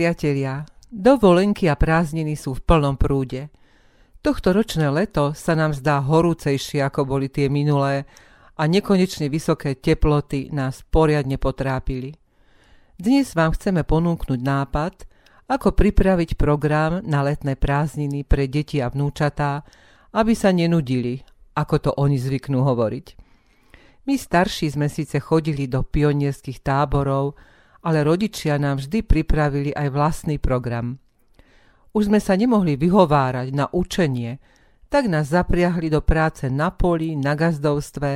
priatelia, dovolenky a prázdniny sú v plnom prúde. Tohto ročné leto sa nám zdá horúcejšie ako boli tie minulé a nekonečne vysoké teploty nás poriadne potrápili. Dnes vám chceme ponúknuť nápad, ako pripraviť program na letné prázdniny pre deti a vnúčatá, aby sa nenudili, ako to oni zvyknú hovoriť. My starší sme síce chodili do pionierských táborov, ale rodičia nám vždy pripravili aj vlastný program. Už sme sa nemohli vyhovárať na učenie, tak nás zapriahli do práce na poli, na gazdovstve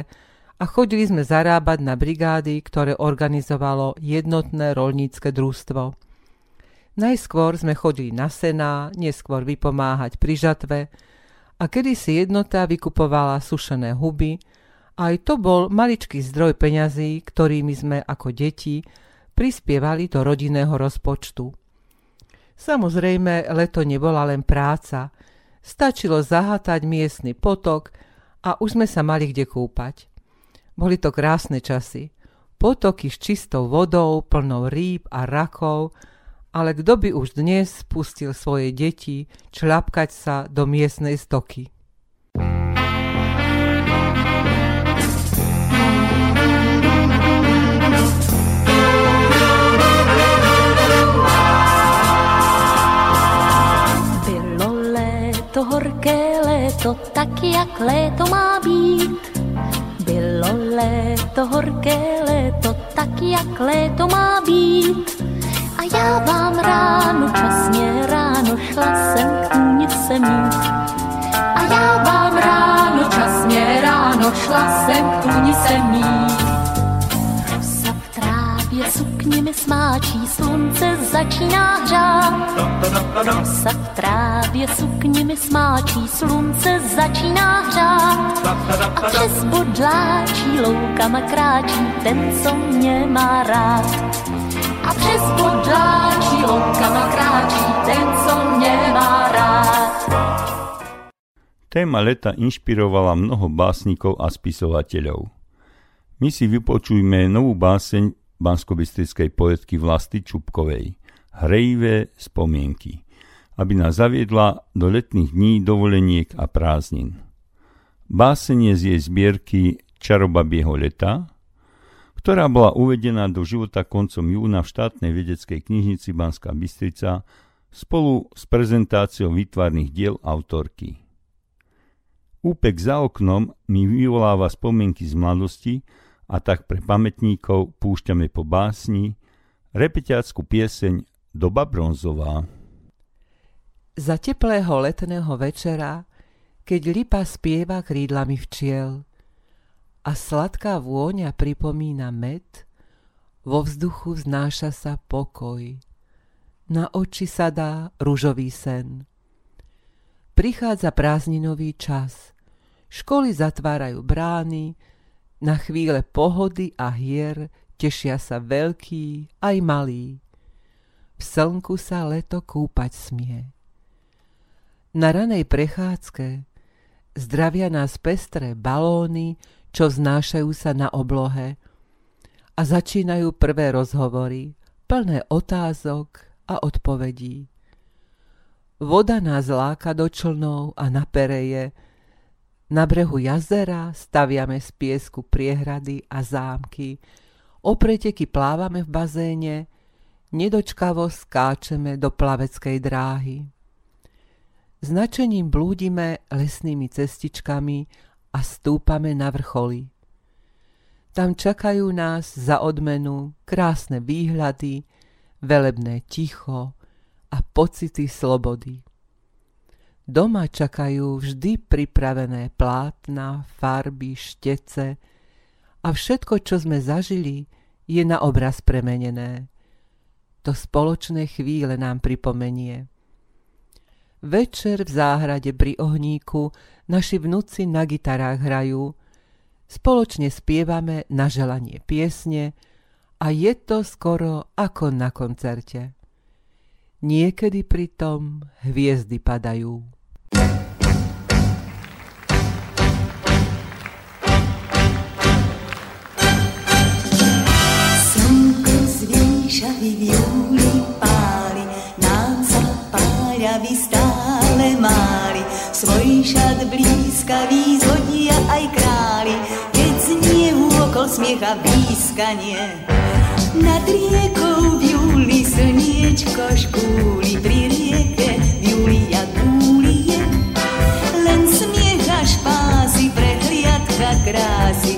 a chodili sme zarábať na brigády, ktoré organizovalo jednotné rolnícke družstvo. Najskôr sme chodili na sená, neskôr vypomáhať pri žatve a kedy si jednota vykupovala sušené huby, aj to bol maličký zdroj peňazí, ktorými sme ako deti prispievali do rodinného rozpočtu. Samozrejme, leto nebola len práca. Stačilo zahatať miestny potok a už sme sa mali kde kúpať. Boli to krásne časy. Potoky s čistou vodou, plnou rýb a rakov, ale kto by už dnes pustil svoje deti čľapkať sa do miestnej stoky. Jak léto má být. Bylo léto, horké léto, tak jak léto má být. A já vám ráno, časně ráno, šla jsem k tůnice mít. A já vám ráno, časně ráno, šla jsem k tůnice mít sukněmi smáčí, slunce začíná hřát. Rosa v trávě sukněmi smáčí, slunce začíná hřát. A přes bodláčí loukama kráčí ten, co mě má rád. A přes bodláčí loukama kráčí ten, co mě má rád. Téma leta inšpirovala mnoho básnikov a spisovateľov. My si vypočujme novú báseň banskobistrickej poetky Vlasty Čupkovej Hrejivé spomienky, aby nás zaviedla do letných dní dovoleniek a prázdnin. Básenie z jej zbierky Čarobabieho leta, ktorá bola uvedená do života koncom júna v štátnej vedeckej knižnici Banská Bystrica spolu s prezentáciou výtvarných diel autorky. Úpek za oknom mi vyvoláva spomienky z mladosti, a tak pre pamätníkov púšťame po básni repeťácku pieseň Doba bronzová. Za teplého letného večera, keď lipa spieva krídlami včiel a sladká vôňa pripomína med, vo vzduchu znáša sa pokoj. Na oči sa dá ružový sen. Prichádza prázdninový čas. Školy zatvárajú brány, na chvíle pohody a hier tešia sa veľkí aj malí. V slnku sa leto kúpať smie. Na ranej prechádzke zdravia nás pestré balóny, čo znášajú sa na oblohe a začínajú prvé rozhovory, plné otázok a odpovedí. Voda nás láka do člnov a na pereje, na brehu jazera staviame z piesku priehrady a zámky. O preteky plávame v bazéne, nedočkavo skáčeme do plaveckej dráhy. Značením blúdime lesnými cestičkami a stúpame na vrcholy. Tam čakajú nás za odmenu krásne výhľady, velebné ticho a pocity slobody. Doma čakajú vždy pripravené plátna, farby, štece a všetko, čo sme zažili, je na obraz premenené. To spoločné chvíle nám pripomenie. Večer v záhrade pri ohníku naši vnúci na gitarách hrajú, spoločne spievame na želanie piesne a je to skoro ako na koncerte. Niekedy pritom hviezdy padajú. Kedy v júli páli, nám sa páľavi stále máli, svoj šat blízka výzhodia aj králi, keď znie v smiecha výskanie. Nad riekou v júli slniečko škúli, pri rieke v júli a gúlie. Len smiecha špásy, prehliadka krásy,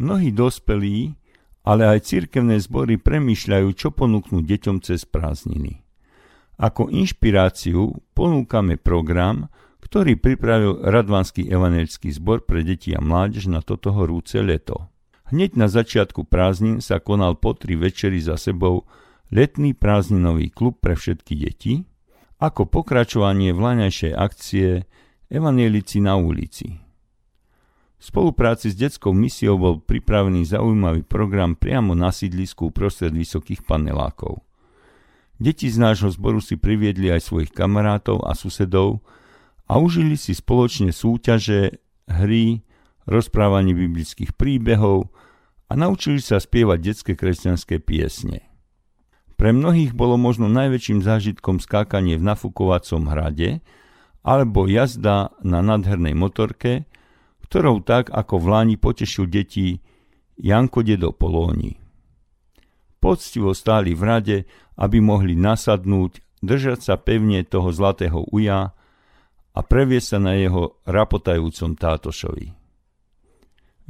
Mnohí dospelí, ale aj cirkevné zbory premýšľajú, čo ponúknuť deťom cez prázdniny. Ako inšpiráciu ponúkame program, ktorý pripravil Radvanský evangelický zbor pre deti a mládež na toto horúce leto. Hneď na začiatku prázdnin sa konal po tri večery za sebou letný prázdninový klub pre všetky deti, ako pokračovanie vlaňajšej akcie Evangelici na ulici. V spolupráci s detskou misiou bol pripravený zaujímavý program priamo na sídlisku prostred vysokých panelákov. Deti z nášho zboru si priviedli aj svojich kamarátov a susedov a užili si spoločne súťaže, hry, rozprávanie biblických príbehov a naučili sa spievať detské kresťanské piesne. Pre mnohých bolo možno najväčším zážitkom skákanie v nafúkovacom hrade alebo jazda na nadhernej motorke, ktorou tak ako v Láni potešil deti Janko Dedo Polóni. Poctivo stáli v rade, aby mohli nasadnúť, držať sa pevne toho zlatého uja a previesť sa na jeho rapotajúcom tátošovi.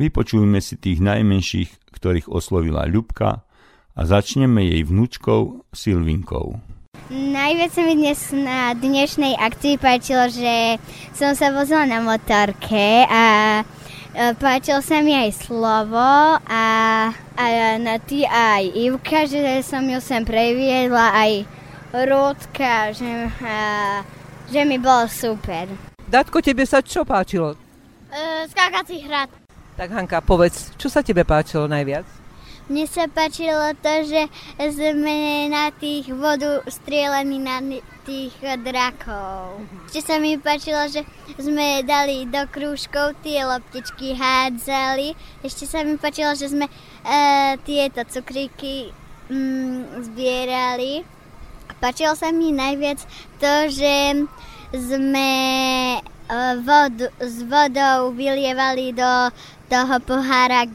Vypočujme si tých najmenších, ktorých oslovila Ľubka a začneme jej vnúčkou Silvinkou. Najviac sa mi dnes na dnešnej akcii páčilo, že som sa vozila na motorke a e, páčilo sa mi aj slovo a, a na ty aj Ivka, že som ju sem previedla aj Rúdka, že, a, že mi bolo super. Datko, tebe sa čo páčilo? E, skákací hrad. Tak Hanka, povedz, čo sa tebe páčilo najviac? Mne sa páčilo to, že sme na tých vodu strieľaní na tých drakov. Ešte sa mi páčilo, že sme dali do krúžkov tie loptičky, hádzali. Ešte sa mi páčilo, že sme e, tieto cukríky mm, zbierali. Páčilo sa mi najviac to, že sme vodu, s vodou vylievali do toho pohára,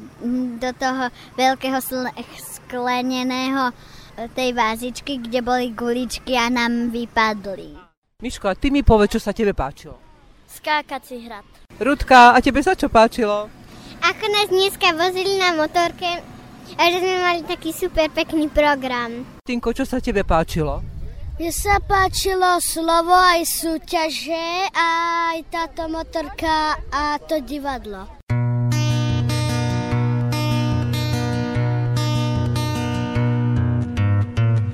do toho veľkého skleneného tej vázičky, kde boli guličky a nám vypadli. Miško, a ty mi povedz, čo sa tebe páčilo. Skákací hrad. Rudka, a tebe sa čo páčilo? Ako nás dneska vozili na motorke a že sme mali taký super pekný program. Tinko, čo sa tebe páčilo? Mne sa páčilo slovo aj súťaže, aj táto motorka a to divadlo.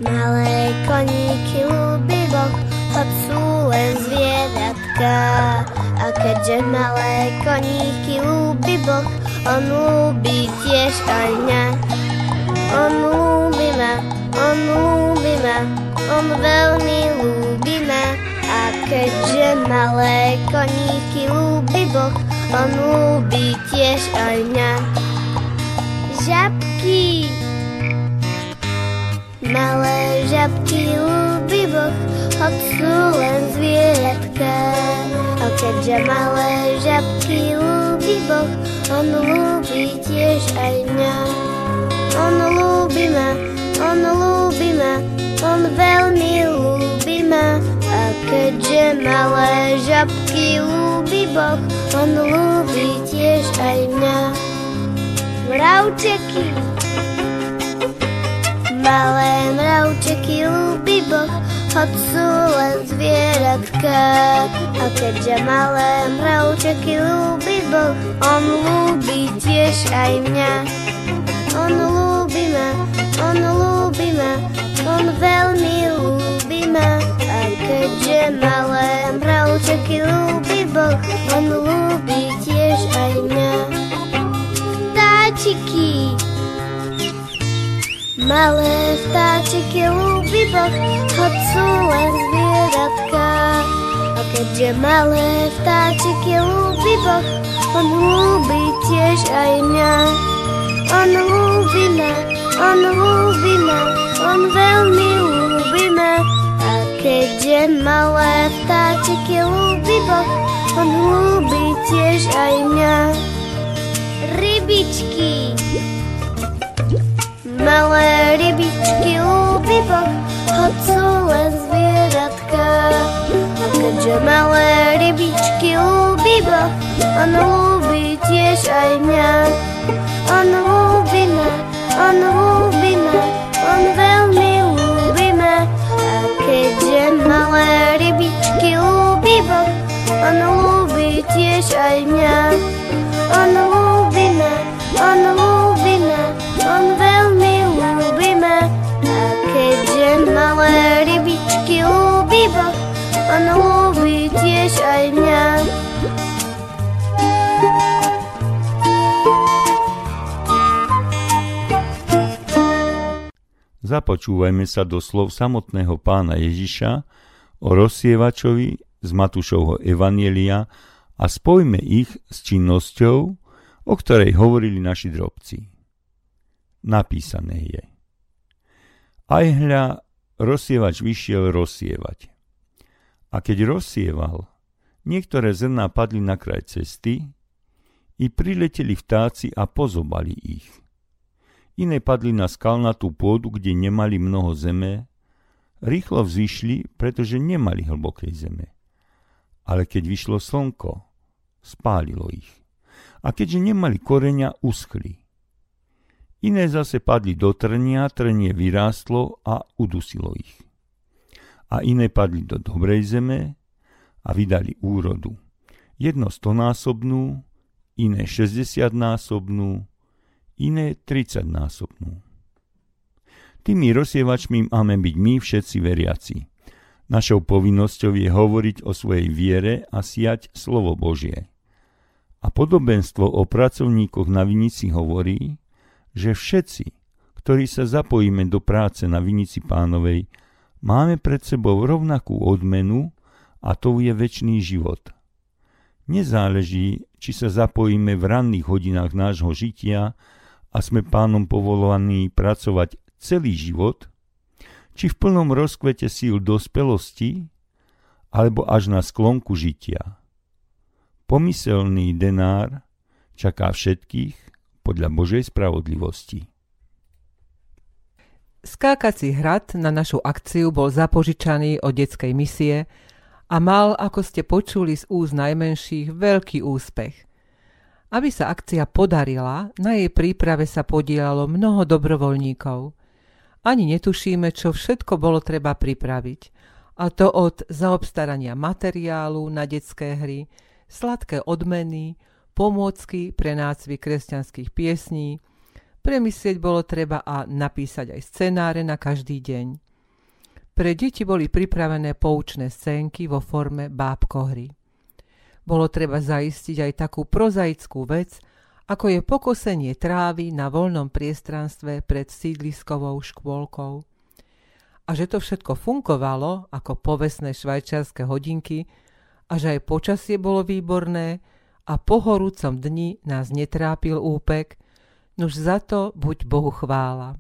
Malé koníky ľúbi Boh, hoď sú len zvieratka. A keďže malé koníky ľúbi Boh, on ľúbi tiež aj mňa. On ľúbi ma, on ľúbi ma, on veľmi ľúbi ma. A keďže malé koníky ľúbi Boh, on ľúbi tiež aj mňa. Žabky, malé žabky ľúbi Boh, hoď sú len zvieratka. A keďže malé žabky ľúbi Boh, on ľúbi tiež aj mňa. On ľúbi ma, on ľúbi ma, on veľmi ľúbi ma. A keďže malé žabky ľúbi Boh, on ľúbi tiež aj mňa. Mravčeky, malé mravčeky ľúbi Boh, hoď sú len zvieratka. A keďže malé mravčeky ľúbi Boh, on ľúbi tiež aj mňa. On ľúbi ma, on ľúbi ma, on veľmi ľúbi ma. A keďže malé mravčeky ľúbi Boh, on ľúbi tiež aj mňa. Vtáčiky, Malé vtáčiky ľúbi Boh, hoď sú len zvieratka. A keďže malé vtáčiky ľúbi Boh, on ľúbi tiež aj mňa. On ľúbi ma, on ľúbi ma, on veľmi ľúbi ma. A keďže malé vtáčiky ľúbi Boh, on ľúbi tiež aj mňa. Rybičky, Malé rybičky ľúbi Boh, hoď sú len zvieratka. A keďže malé rybičky ľúbi Boh, on ľúbi tiež aj mňa. On ľúbi on ľúbi ma, on veľmi ľúbi ma. A keďže malé rybičky ľúbi Boh, on ľúbi tiež aj mňa. Započúvajme sa do slov samotného pána Ježiša o rozsievačovi z Matúšovho Evanielia a spojme ich s činnosťou, o ktorej hovorili naši drobci. Napísané je. Aj hľa, rozsievač vyšiel rozsievať. A keď rozsieval, niektoré zrná padli na kraj cesty, i prileteli vtáci a pozobali ich. Iné padli na skalnatú pôdu, kde nemali mnoho zeme, rýchlo vzýšli, pretože nemali hlbokej zeme. Ale keď vyšlo slnko, spálilo ich. A keďže nemali koreňa, uschli. Iné zase padli do trnia, trnie vyrástlo a udusilo ich. A iné padli do dobrej zeme a vydali úrodu. Jedno stonásobnú, iné 60-násobnú, iné 30-násobnú. Tými rozsievačmi máme byť my všetci veriaci. Našou povinnosťou je hovoriť o svojej viere a siať slovo Božie. A podobenstvo o pracovníkoch na vinici hovorí, že všetci, ktorí sa zapojíme do práce na vinici pánovej, máme pred sebou rovnakú odmenu a to je väčší život. Nezáleží, či sa zapojíme v ranných hodinách nášho žitia a sme pánom povolovaní pracovať celý život, či v plnom rozkvete síl dospelosti, alebo až na sklonku žitia. Pomyselný denár čaká všetkých podľa Božej spravodlivosti. Skákací hrad na našu akciu bol zapožičaný od detskej misie a mal, ako ste počuli z úst najmenších, veľký úspech. Aby sa akcia podarila, na jej príprave sa podielalo mnoho dobrovoľníkov. ani netušíme, čo všetko bolo treba pripraviť. A to od zaobstarania materiálu na detské hry, sladké odmeny, pomôcky pre nácvy kresťanských piesní, premyslieť bolo treba a napísať aj scenáre na každý deň. Pre deti boli pripravené poučné scénky vo forme bábkohry. Bolo treba zaistiť aj takú prozaickú vec, ako je pokosenie trávy na voľnom priestranstve pred sídliskovou škôlkou. A že to všetko fungovalo ako povestné švajčiarske hodinky a že aj počasie bolo výborné a po horúcom dni nás netrápil úpek, nuž za to buď Bohu chvála.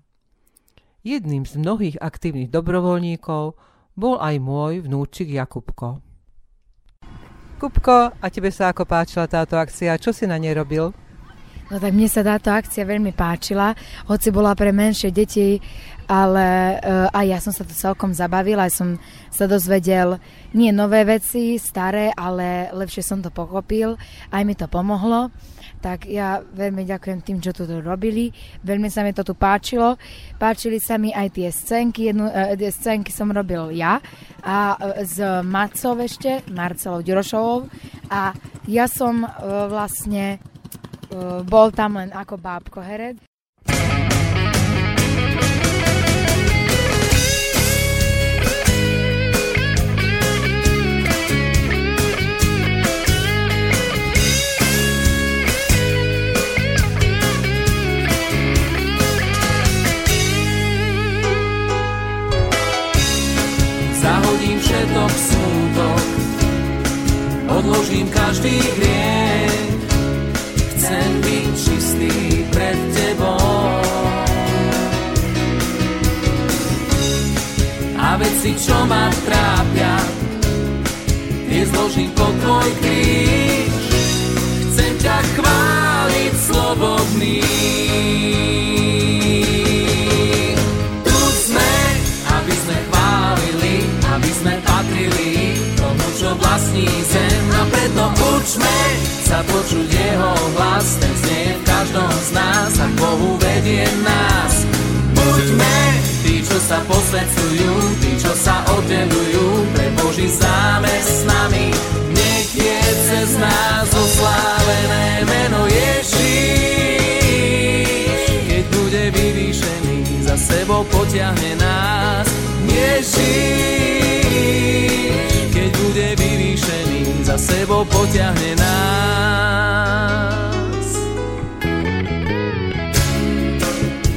Jedným z mnohých aktívnych dobrovoľníkov bol aj môj vnúčik Jakubko. Kupko, a tebe sa ako páčila táto akcia? Čo si na nej robil? No tak mne sa táto akcia veľmi páčila, hoci bola pre menšie deti, ale uh, aj ja som sa to celkom zabavila, aj som sa dozvedel nie nové veci, staré, ale lepšie som to pochopil, aj mi to pomohlo. Tak ja veľmi ďakujem tým, čo tu robili. Veľmi sa mi to tu páčilo. Páčili sa mi aj tie scénky. Jednu, uh, scénky som robil ja a uh, s Macov ešte, Marcelou Ďurošovou. A ja som uh, vlastne uh, bol tam len ako bábko herec. Odložím každý hriech, chcem byť čistý pred tebou. A veci, čo ma trápia, tie zložím po tvoj kríž. Preto učme sa počuť jeho hlas, ten znie v každom z nás a Bohu vedie nás. Buďme tí, čo sa posvedcujú, tí, čo sa oddelujú pre Boží zámer s nami. Nech je cez nás oslávené meno Ježíš. Keď bude vyvýšený, za sebou potiahne nás. Ježíš, za sebou potiahne nás.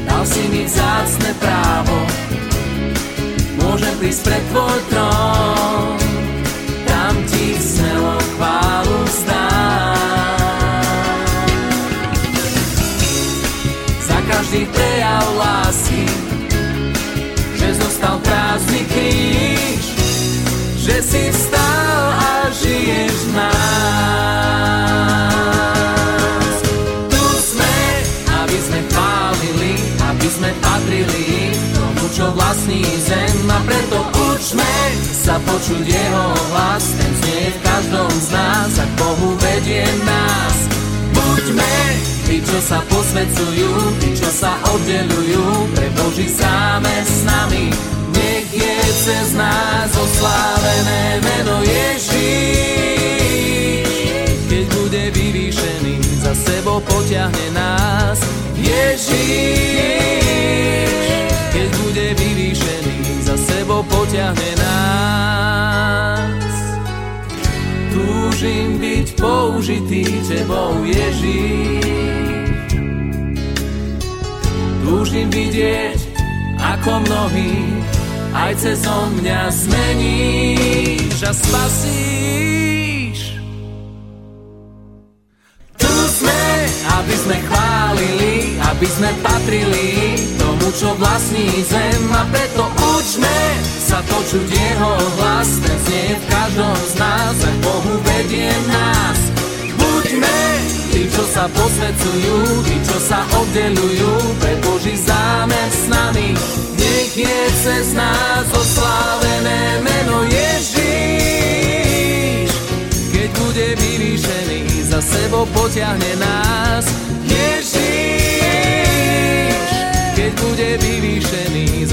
Dal si mi vzácne právo, môžem prísť pred tvoj trón, tam ti smelo chválu vzdám. Za každý prejav lásky, že zostal prázdny kríž, že si vstal čo vlastní zem a preto učme sa počuť jeho hlas, ten znie v každom z nás a k Bohu vedie nás. Buďme tí, čo sa posvedcujú, tí, čo sa oddelujú pre Boží zámer s nami. Nech je cez nás oslávené meno Ježíš. Potiahne nás. Ježíš. Keď bude vyvýšený, za sebou potiahne nás. Túžim byť použitý tebou, Ježíš. Túžim vidieť, ako mnohí aj cez mňa zmeníš a spasíš. Chválili, aby sme patrili tomu, čo vlastní zem a preto učme sa počuť jeho hlas, ten znie v každom z nás a Bohu vedie nás. Buďme tí, čo sa posvedcujú, tí, čo sa oddelujú pre Boží zámer s nami. Nech je cez nás oslávené meno Ježíš. Keď bude vyvýšený, za sebou potiahne nás.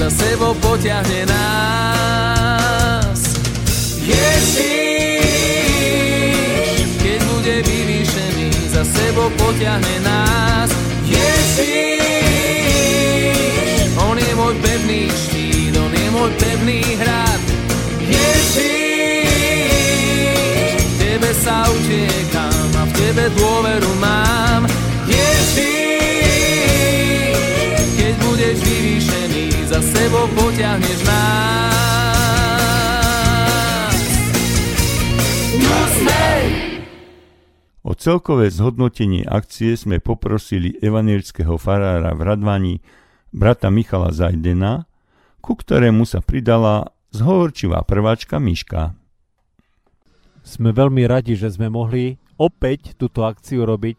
Za sebou potiahne nás. Ježiš, keď bude vyvýšený, za sebou potiahne nás. Ježiš, on je môj pevný štít, on je môj pevný hrad. Ježiš, tebe sa utiekam a v tebe dôveru mám. Za sebou potiahneš nás. O celkové zhodnotenie akcie sme poprosili evanielského farára v Radvani, brata Michala Zajdena, ku ktorému sa pridala zhovorčivá prváčka Miška. Sme veľmi radi, že sme mohli opäť túto akciu robiť.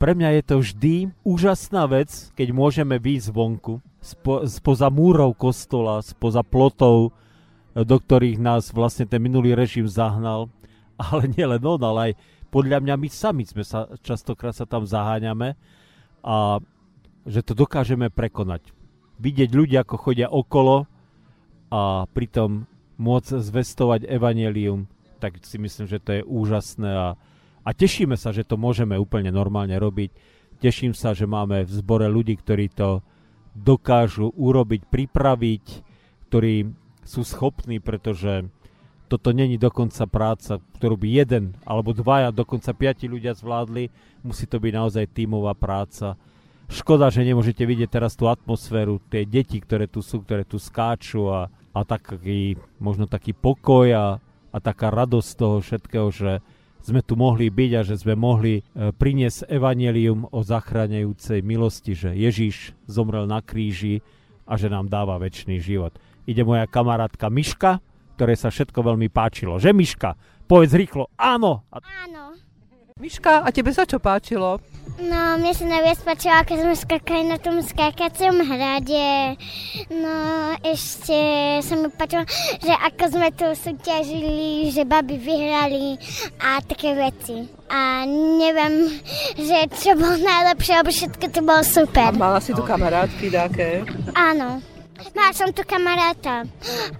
Pre mňa je to vždy úžasná vec, keď môžeme výjsť vonku, spo, spoza múrov kostola, spoza plotov, do ktorých nás vlastne ten minulý režim zahnal. Ale nielen on, ale aj podľa mňa my sami sme sa častokrát sa tam zaháňame a že to dokážeme prekonať. Vidieť ľudí, ako chodia okolo a pritom môcť zvestovať evanelium, tak si myslím, že to je úžasné a, a tešíme sa, že to môžeme úplne normálne robiť. Teším sa, že máme v zbore ľudí, ktorí to dokážu urobiť, pripraviť, ktorí sú schopní, pretože toto není dokonca práca, ktorú by jeden alebo dvaja, dokonca piati ľudia zvládli. Musí to byť naozaj tímová práca. Škoda, že nemôžete vidieť teraz tú atmosféru, tie deti, ktoré tu sú, ktoré tu skáču a, a taký, možno taký pokoj a, a taká radosť toho všetkého, že sme tu mohli byť a že sme mohli e, priniesť evanelium o zachraňujúcej milosti, že Ježíš zomrel na kríži a že nám dáva väčší život. Ide moja kamarátka Miška, ktoré sa všetko veľmi páčilo. Že Miška? Povedz rýchlo, áno. A... Áno. Miška, a tebe sa čo páčilo? No, mne sa najviac páčilo, ako sme skakali na tom skákacom hrade. No, ešte sa mi páčilo, že ako sme tu súťažili, že baby vyhrali a také veci. A neviem, že čo bolo najlepšie, lebo všetko to bolo super. A mala si tu kamarátky také? Áno. Mala som tu kamaráta,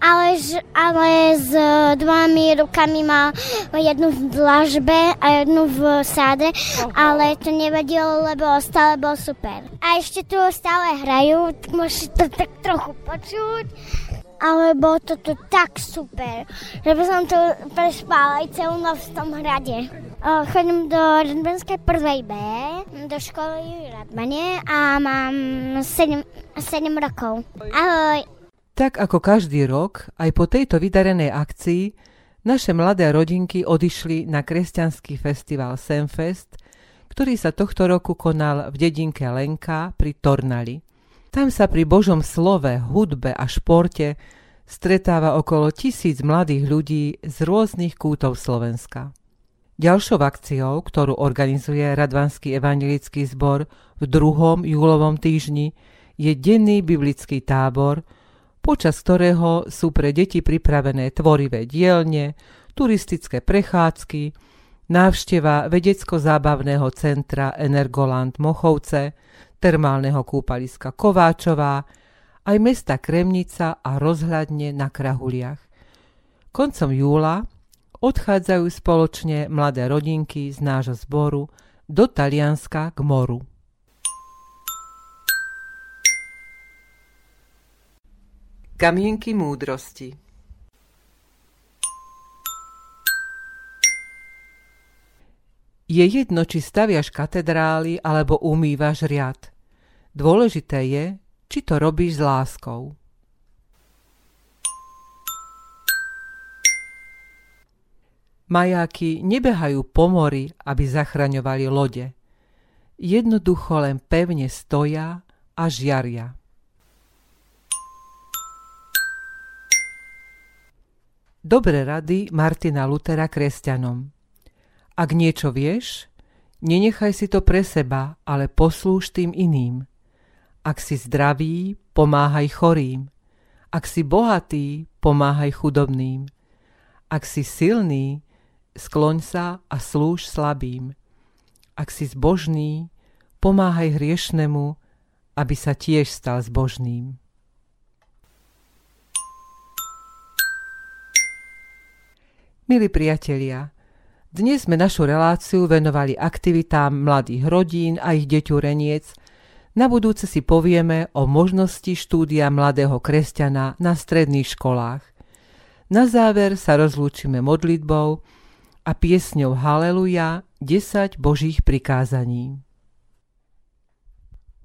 ale, ale s dvomi rukami mal jednu v dlažbe a jednu v sádre, ale to nevadilo, lebo stále bol super. A ešte tu stále hrajú, môžete to tak trochu počuť, ale bolo to tu tak super, že by som tu prespala aj celú noc v tom hrade. O, Chodím do Radbanskej prvej B, do školy v Radbane a mám 7, 7 rokov. Ahoj. Tak ako každý rok, aj po tejto vydarenej akcii, naše mladé rodinky odišli na kresťanský festival Semfest, ktorý sa tohto roku konal v dedinke Lenka pri Tornali. Tam sa pri Božom slove, hudbe a športe stretáva okolo tisíc mladých ľudí z rôznych kútov Slovenska. Ďalšou akciou, ktorú organizuje Radvanský evangelický zbor v druhom júlovom týždni, je denný biblický tábor, počas ktorého sú pre deti pripravené tvorivé dielne, turistické prechádzky, návšteva vedecko-zábavného centra Energoland Mochovce, termálneho kúpaliska Kováčová, aj mesta Kremnica a rozhľadne na Krahuliach. Koncom júla odchádzajú spoločne mladé rodinky z nášho zboru do Talianska k moru. Kamienky múdrosti Je jedno, či staviaš katedrály alebo umývaš riad. Dôležité je, či to robíš s láskou. Majáky nebehajú po mori, aby zachraňovali lode. Jednoducho len pevne stoja a žiaria. Dobré rady Martina Lutera kresťanom. Ak niečo vieš, nenechaj si to pre seba, ale poslúž tým iným. Ak si zdravý, pomáhaj chorým. Ak si bohatý, pomáhaj chudobným. Ak si silný, skloň sa a slúž slabým. Ak si zbožný, pomáhaj hriešnemu, aby sa tiež stal zbožným. Milí priatelia, dnes sme našu reláciu venovali aktivitám mladých rodín a ich deťureniec. Na budúce si povieme o možnosti štúdia mladého kresťana na stredných školách. Na záver sa rozlúčime modlitbou, a piesňou Haleluja 10 Božích prikázaní.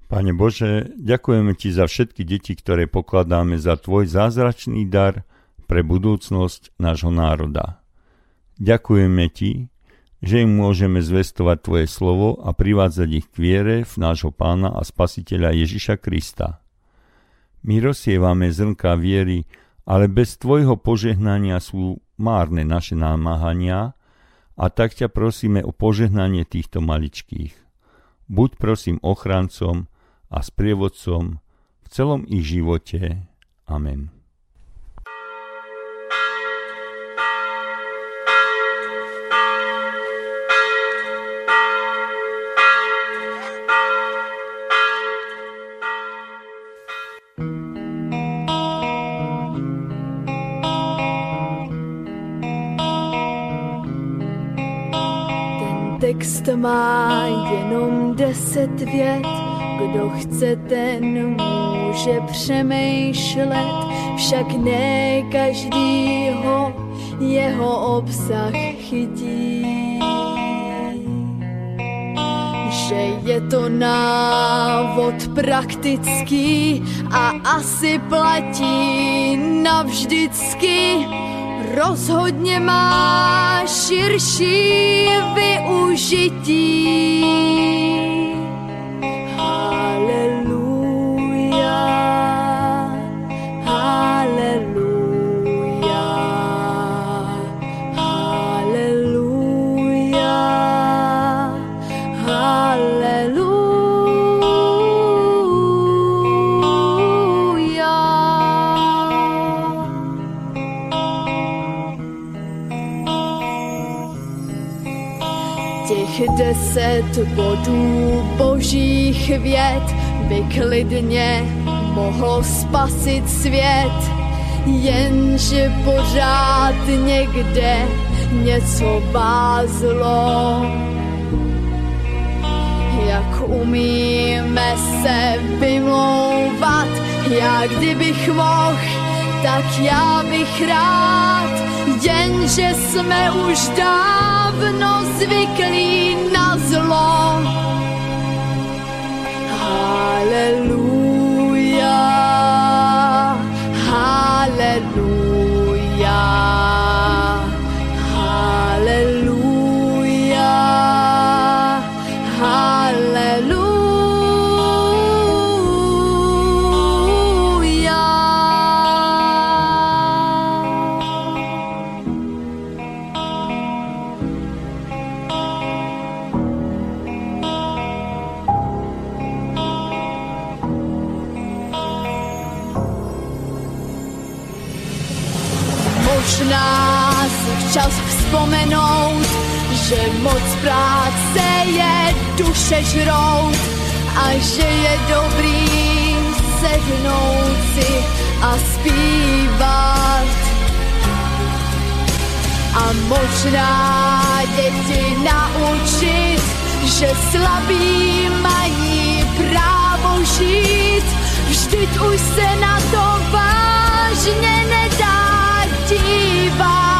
Pane Bože, ďakujeme Ti za všetky deti, ktoré pokladáme za Tvoj zázračný dar pre budúcnosť nášho národa. Ďakujeme Ti, že im môžeme zvestovať Tvoje slovo a privádzať ich k viere v nášho pána a spasiteľa Ježiša Krista. My rozsievame zrnka viery, ale bez Tvojho požehnania sú márne naše námahania a tak ťa prosíme o požehnanie týchto maličkých. Buď prosím ochrancom a sprievodcom v celom ich živote. Amen. Text má jenom deset vět, kdo chce, ten může přemýšlet, však ne každý ho jeho obsah chytí. Že je to návod praktický a asi platí navždycky, rozhodně má širší využití. Deset bodů božích věd by klidně mohlo spasit svět, jenže pořád někde něco vázlo. Jak umíme se vymlouvat, já kdybych mohl, tak já bych rád, jenže jsme už dávno zvyklí na zlo. Haleluja, čas vzpomenout, že moc práce je duše žrout a že je dobrý sednout si a zpívat. A možná děti naučit, že slabí mají právo žít, vždyť už se na to vážně nedá dívat.